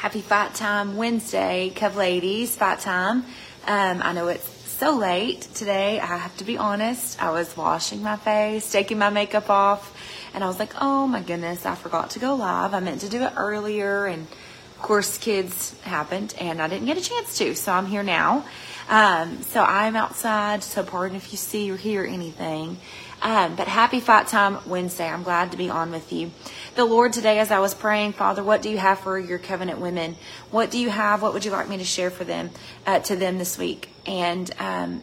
Happy Fight Time Wednesday, Cov Ladies, Fight Time. Um, I know it's so late today. I have to be honest. I was washing my face, taking my makeup off, and I was like, oh my goodness, I forgot to go live. I meant to do it earlier, and of course, kids happened, and I didn't get a chance to, so I'm here now. Um, so I'm outside, so pardon if you see or hear anything. Um, but happy Fight Time Wednesday. I'm glad to be on with you. The Lord, today, as I was praying, Father, what do you have for your covenant women? What do you have? What would you like me to share for them, uh, to them this week? And, um,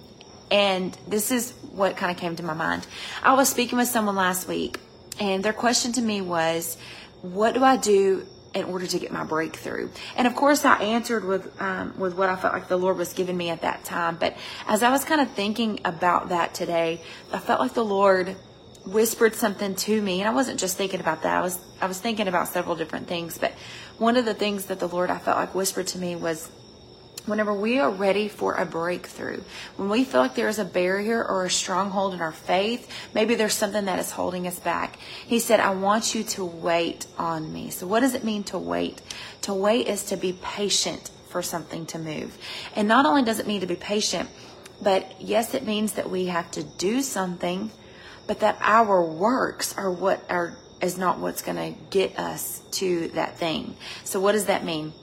and this is what kind of came to my mind. I was speaking with someone last week, and their question to me was, what do I do in order to get my breakthrough. And of course, I answered with um, with what I felt like the Lord was giving me at that time. But as I was kind of thinking about that today, I felt like the Lord whispered something to me, and I wasn't just thinking about that. I was I was thinking about several different things. But one of the things that the Lord I felt like whispered to me was whenever we are ready for a breakthrough, when we feel like there is a barrier or a stronghold in our faith, maybe there's something that is holding us back. He said, I want you to wait on me. So what does it mean to wait? To wait is to be patient for something to move. And not only does it mean to be patient, but yes, it means that we have to do something, but that our works are what are is not what's going to get us to that thing. So what does that mean?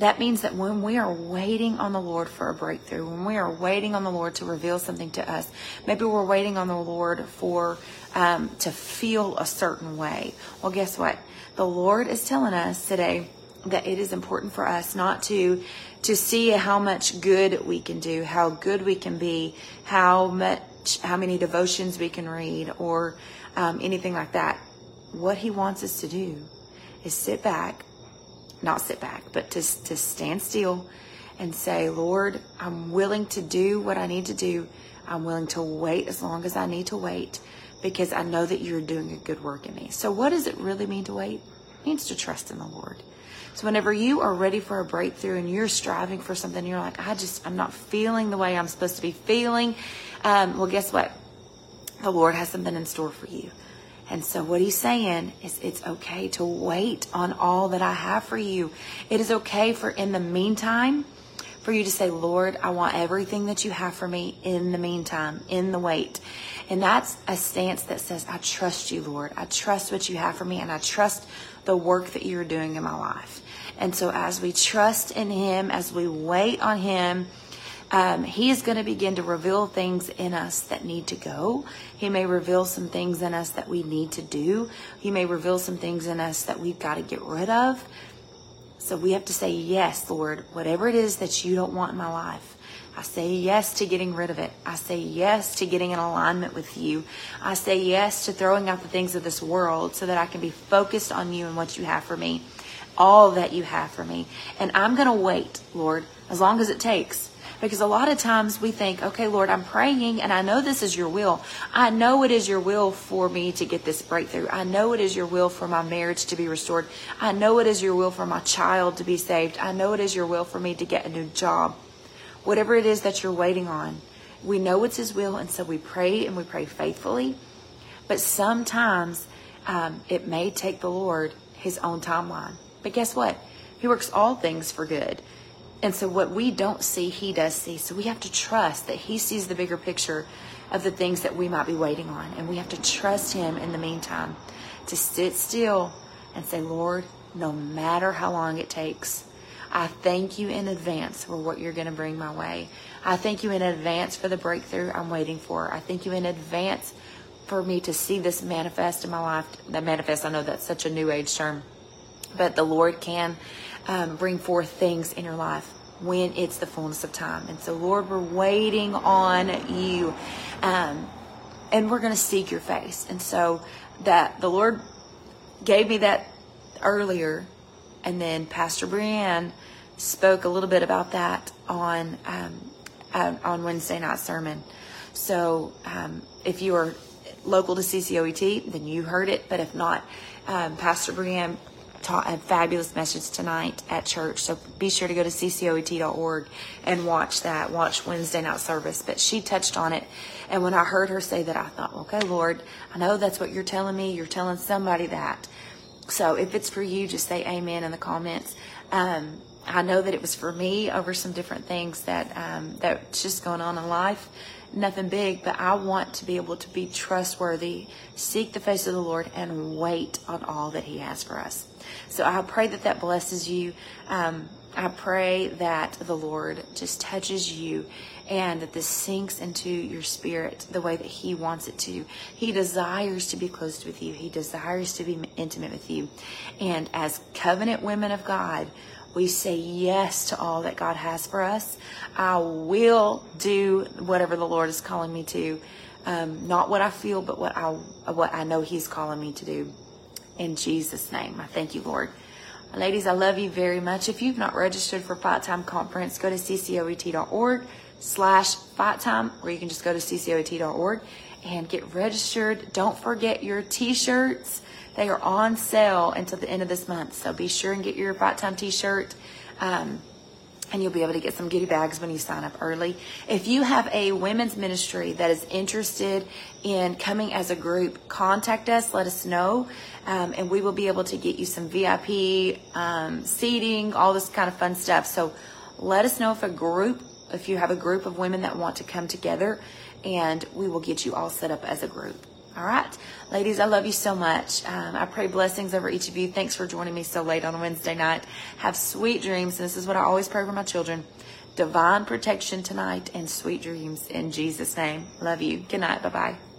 That means that when we are waiting on the Lord for a breakthrough, when we are waiting on the Lord to reveal something to us, maybe we're waiting on the Lord for um, to feel a certain way. Well, guess what? The Lord is telling us today that it is important for us not to to see how much good we can do, how good we can be, how much, how many devotions we can read, or um, anything like that. What He wants us to do is sit back not sit back, but to, to stand still and say, Lord, I'm willing to do what I need to do. I'm willing to wait as long as I need to wait because I know that you're doing a good work in me. So, what does it really mean to wait? It means to trust in the Lord. So, whenever you are ready for a breakthrough and you're striving for something, you're like, I just, I'm not feeling the way I'm supposed to be feeling. Um, well, guess what? The Lord has something in store for you. And so what he's saying is it's okay to wait on all that I have for you. It is okay for in the meantime for you to say, Lord, I want everything that you have for me in the meantime, in the wait. And that's a stance that says, I trust you, Lord. I trust what you have for me and I trust the work that you're doing in my life. And so as we trust in him, as we wait on him, um, he is going to begin to reveal things in us that need to go. He may reveal some things in us that we need to do. He may reveal some things in us that we've got to get rid of. So we have to say, Yes, Lord, whatever it is that you don't want in my life. I say yes to getting rid of it. I say yes to getting in alignment with you. I say yes to throwing out the things of this world so that I can be focused on you and what you have for me, all that you have for me. And I'm going to wait, Lord, as long as it takes because a lot of times we think, okay, Lord, I'm praying and I know this is your will. I know it is your will for me to get this breakthrough. I know it is your will for my marriage to be restored. I know it is your will for my child to be saved. I know it is your will for me to get a new job. Whatever it is that you're waiting on, we know it's his will. And so we pray and we pray faithfully. But sometimes um, it may take the Lord his own timeline. But guess what? He works all things for good. And so what we don't see, he does see. So we have to trust that he sees the bigger picture of the things that we might be waiting on. And we have to trust him in the meantime to sit still and say, Lord, no matter how long it takes, I thank you in advance for what you're going to bring my way. I thank you in advance for the breakthrough I'm waiting for. I thank you in advance for me to see this manifest in my life. That manifest, I know that's such a new age term, but the Lord can um, bring forth things in your life when it's the fullness of time. And so, Lord, we're waiting on you. Um, and we're going to seek your face. And so that the Lord gave me that earlier. And then Pastor Brianne spoke a little bit about that on um, uh, on Wednesday night sermon. So um, if you are local to CCOET, then you heard it. But if not, um, Pastor Brianne taught a fabulous message tonight at church. So be sure to go to ccoet.org and watch that, watch Wednesday night service. But she touched on it. And when I heard her say that, I thought, okay, Lord, I know that's what you're telling me. You're telling somebody that. So if it's for you, just say amen in the comments. Um, I know that it was for me over some different things that um, that's just going on in life. Nothing big, but I want to be able to be trustworthy, seek the face of the Lord, and wait on all that He has for us. So I pray that that blesses you. Um, I pray that the Lord just touches you and that this sinks into your spirit the way that He wants it to. He desires to be close with you, He desires to be intimate with you. And as covenant women of God, we say yes to all that God has for us. I will do whatever the Lord is calling me to. Um, not what I feel, but what I what I know He's calling me to do. In Jesus' name, I thank you, Lord. Ladies, I love you very much. If you've not registered for Fight Time Conference, go to ccoet.org slash Fight Time, or you can just go to ccoet.org and get registered. Don't forget your t-shirts. They are on sale until the end of this month. So be sure and get your Fight Time t-shirt. Um, and you'll be able to get some goodie bags when you sign up early. If you have a women's ministry that is interested in coming as a group, contact us, let us know, um, and we will be able to get you some VIP um, seating, all this kind of fun stuff. So let us know if a group, if you have a group of women that want to come together, and we will get you all set up as a group. All right. Ladies, I love you so much. Um, I pray blessings over each of you. Thanks for joining me so late on Wednesday night. Have sweet dreams. And this is what I always pray for my children. Divine protection tonight and sweet dreams in Jesus' name. Love you. Good night. Bye bye.